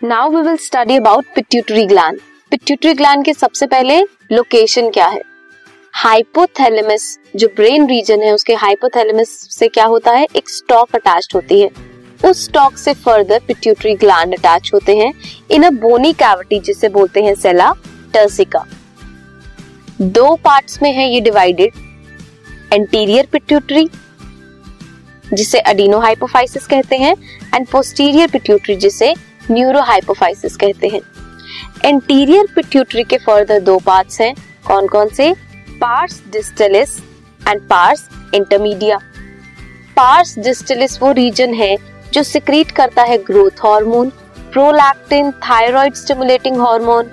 Now we will study about pituitary gland pituitary gland के सबसे पहले लोकेशन क्या है? हाइपोथैलेमस जो ब्रेन रीजन है, उसके हाइपोथैलेमस से क्या होता है? एक स्टॉक अटैच्ड होती है। उस स्टॉक से फर्दर पिट्यूटरी ग्लैंड अटैच होते हैं। इन अ बोनी कैविटी जिसे बोलते हैं सेला टर्सिका दो पार्ट्स में है ये डिवाइडेड एंटीरियर पिट्यूटरी जिसे अडीनो हाइपोफाइसिस कहते हैं एंड पोस्टीरियर पिट्यूटरी जिसे न्यूरो हाइपोफाइसिस कहते हैं। एंटीरियर पिट्यूटरी के फर्दर दो पार्ट्स हैं कौन कौन से? Pars distalis and pars intermedia. Pars distalis वो रीजन है जो सिक्रीट करता है growth hormone, prolactin, thyroid stimulating hormone,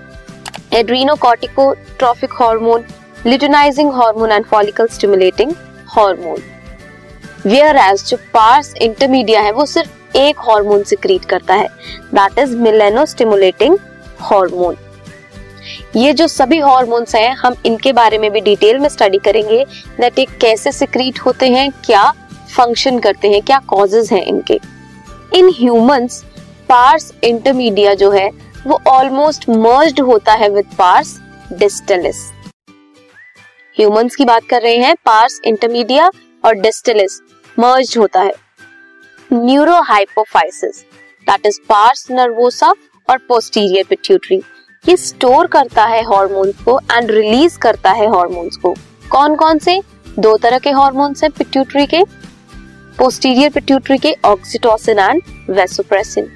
adrenocorticotrophic hormone, luteinizing hormone and follicle stimulating hormone. Whereas जो पार्स इंटरमीडिया है वो सिर्फ़ एक हार्मोन सिक्रीट करता है। That is melano stimulating hormone ये जो सभी हॉर्मोन्स हैं, हम इनके बारे में भी डिटेल में स्टडी करेंगे दैट ये कैसे सिक्रीट होते हैं, क्या फ़ंक्शन करते हैं, क्या कॉजेज हैं इनके। इन ह्यूमंस पार्स इंटरमीडिया जो है, वो ऑलमोस्ट मर्ज्ड होता है विद पार्स डिस्टलिस ह्यूमंस की बात कर रहे हैं पार्स इंटरमीडिया और डिस्टलिस मर्ज होता है। Neurohypophysis that is pars nervosa और पोस्टीरियर पिट्यूटरी ये स्टोर करता है हॉर्मोन्स को एंड रिलीज़ करता है हॉर्मोन्स को। कौन कौन से? दो तरह के हॉर्मोन्स हैं पिट्यूटरी के पोस्टीरियर पिट्यूटरी के ऑक्सीटोसिन एंड वेसोप्रेसिन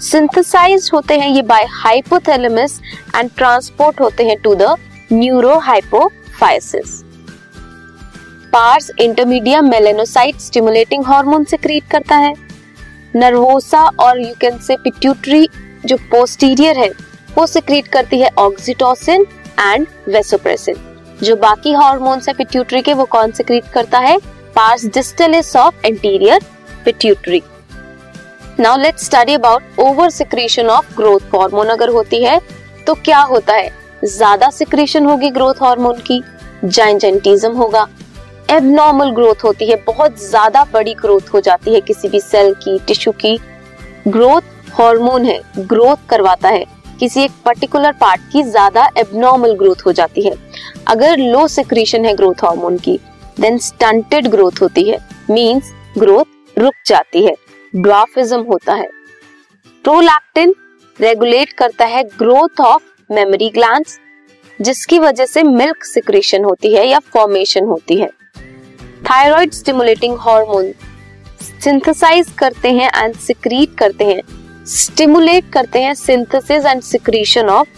सिंथेसाइज होते हैं ये बाय हाइपोथैलेमस एंड ट्रांसपोर्ट होते हैं to the neurohypophysis pars intermedia melanocyte stimulating hormone से क्रिएट करता है। नर्वोसा और यू कैन से पिट्यूटरी जो पोस्टीरियर है, वो सिक्रीट करती है ऑक्सीटोसिन एंड वेसोप्रेसिन जो बाकी हार्मोन्स है पिट्यूटरी के, वो कौन सिक्रीट करता है? Pars distalis of anterior pituitary now let's study about over secretion of growth hormone अगर होती है तो क्या होता है? ज़्यादा सिक्रीशन होगी ग्रोथ हार्मोन की जाइंजेंटिज्म होगा। एबनॉर्मल ग्रोथ होती है, बहुत ज़्यादा बड़ी ग्रोथ हो जाती है किसी भी सेल की टिश्यू की। ग्रोथ हार्मोन है ग्रोथ करवाता है। किसी एक पर्टिकुलर पार्ट की ज़्यादा एबनॉर्मल ग्रोथ हो जाती है। अगर लो सिक्रीशन है ग्रोथ हार्मोन की देन स्टंटेड ग्रोथ होती है मींस ग्रोथ रुक जाती है। ड्वाफिज्म होता है। प्रोलैक्टिन रेगुलेट करता है ग्रोथ ऑफ़ मेमोरी ग्लैंड्स जिसकी वजह से मिल्क सिक्रेशन होती है या फॉर्मेशन होती है। थायराइड स्टिमुलेटिंग हार्मोन सिंथेसाइज करते हैं एंड सिक्रीट करते हैं. स्टिमुलेट करते हैं synthesis and secretion of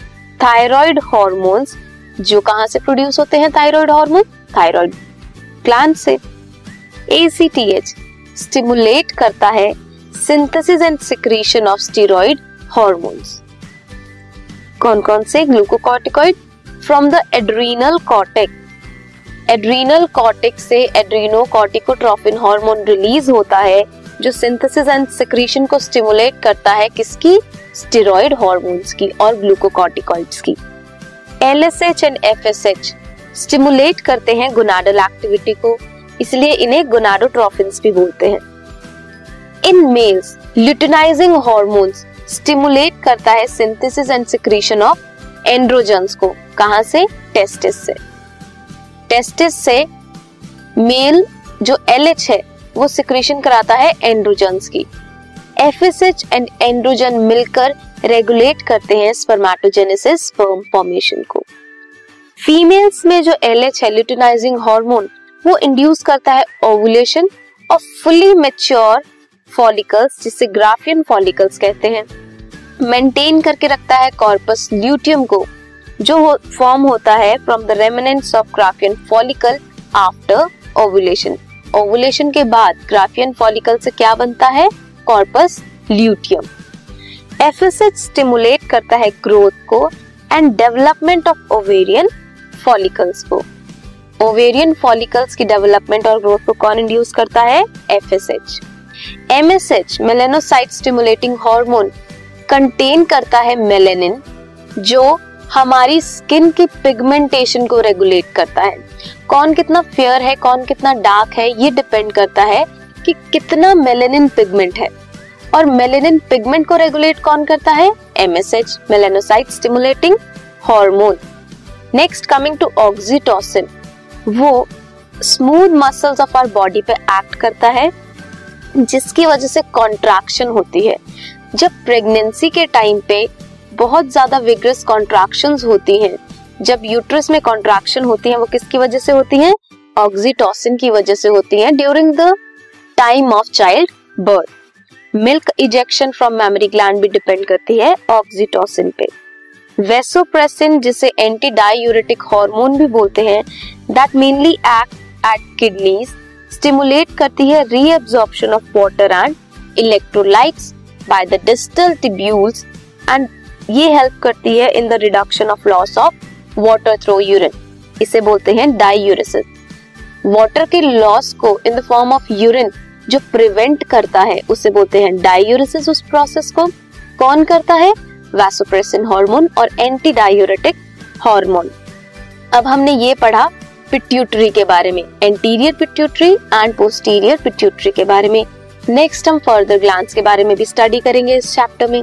thyroid hormones जो कहाँ से प्रोड्यूस होते हैं थायराइड हार्मोन थायराइड ग्लैंड से. एसीटीएच स्टिमुलेट करता है synthesis and secretion of steroid hormones कौन कौन से? Glucocorticoid from the adrenal cortex adrenal cortex से एड्रीनोकॉर्टिकोट्रोफिन हार्मोन रिलीज़ होता है, जो सिंथेसिस एंड सिक्रीशन को स्टिमुलेट करता है किसकी? स्टेरॉइड हार्मोन्स की और ग्लूकोकॉर्टिकॉइड्स की। एलएसएच एंड एफएसएच स्टिमुलेट करते हैं गोनाडल एक्टिविटी को, इसलिए इन्हें गोनाडोट्रोफिन्स भी बोलते हैं। In males luteinizing hormones stimulate करता है synthesis and secretion of androgens को। कहाँ से? टेस्टिस से। टेस्टिस से मेल जो एलएच है, वो सिक्रेशन कराता है एंड्रोजन्स की। एफ़ एंड एंड्रोजन मिलकर रेगुलेट करते हैं स्पर्मेटोजेनेसिस स्पर्म फॉर्मेशन को। फीमेल्स में जो एल एच है ल्यूटिनाइजिंग हार्मोन वो इंड्यूस करता है ovulation of fully mature follicles जिसे ग्राफियन फॉलिकल्स कहते हैं। मेंटेन करके रखता है कॉर्पस ल्यूटियम को। जो फॉर्म हो, होता है from the remnants of Graafian follicle after ovulation ovulation के बाद ग्राफियन फॉलिकल से क्या बनता है? कॉर्पस ल्यूटियम एफएसएच स्टिमुलेट करता है ग्रोथ को and development of ovarian follicles को. ओवेरियन फॉलिकल्स की डेवलपमेंट और ग्रोथ को कौन इंड्यूस करता है? FSH MSH melanocyte stimulating hormone contain करता है मेलेनिन जो हमारी स्किन की पिगमेंटेशन को रेगुलेट करता है। कौन कितना फेयर है, कौन कितना डार्क है, ये डिपेंड करता है कि कितना मेलेनिन पिगमेंट है। और मेलेनिन पिगमेंट को रेगुलेट कौन करता है? MSH melanocyte stimulating hormone next coming to oxytocin वो smooth muscles of our body पे एक्ट करता है, जिसकी वजह से कॉन्ट्रैक्शन होती है। जब प्रेगनेंसी के टाइम पे बहुत ज़्यादा विग्रस कॉन्ट्रैक्शन होती हैं। जब यूट्रस में कॉन्ट्रैक्शन होती है, वो किसकी वजह से होती है? ऑक्सीटोसिन की वजह से होती है during the time of child birth milk ejection from mammary gland भी डिपेंड करती है ऑक्सीटोसिन पे। वेसोप्रेसिन जिसे एंटी डायूरेटिक हार्मोन भी बोलते हैं that mainly act at kidneys stimulate करती है reabsorption of water and electrolytes by the distal tubules and ये हेल्प करती है in the reduction of loss of water through urine इसे बोलते हैं डायूरेसिस वाटर के लॉस को in the form of urine जो प्रिवेंट करता है, उसे बोलते हैं डायूरेसिस उस प्रोसेस को. कौन करता है? वैसोप्रेसिन हार्मोन और एंटी डायूरेटिक हार्मोन अब हमने ये पढ़ा पिट्यूटरी के बारे में anterior pituitary and posterior pituitary के बारे में. नेक्स्ट हम फर्दर ग्लैंड्स के बारे में भी स्टडी करेंगे इस चैप्टर में.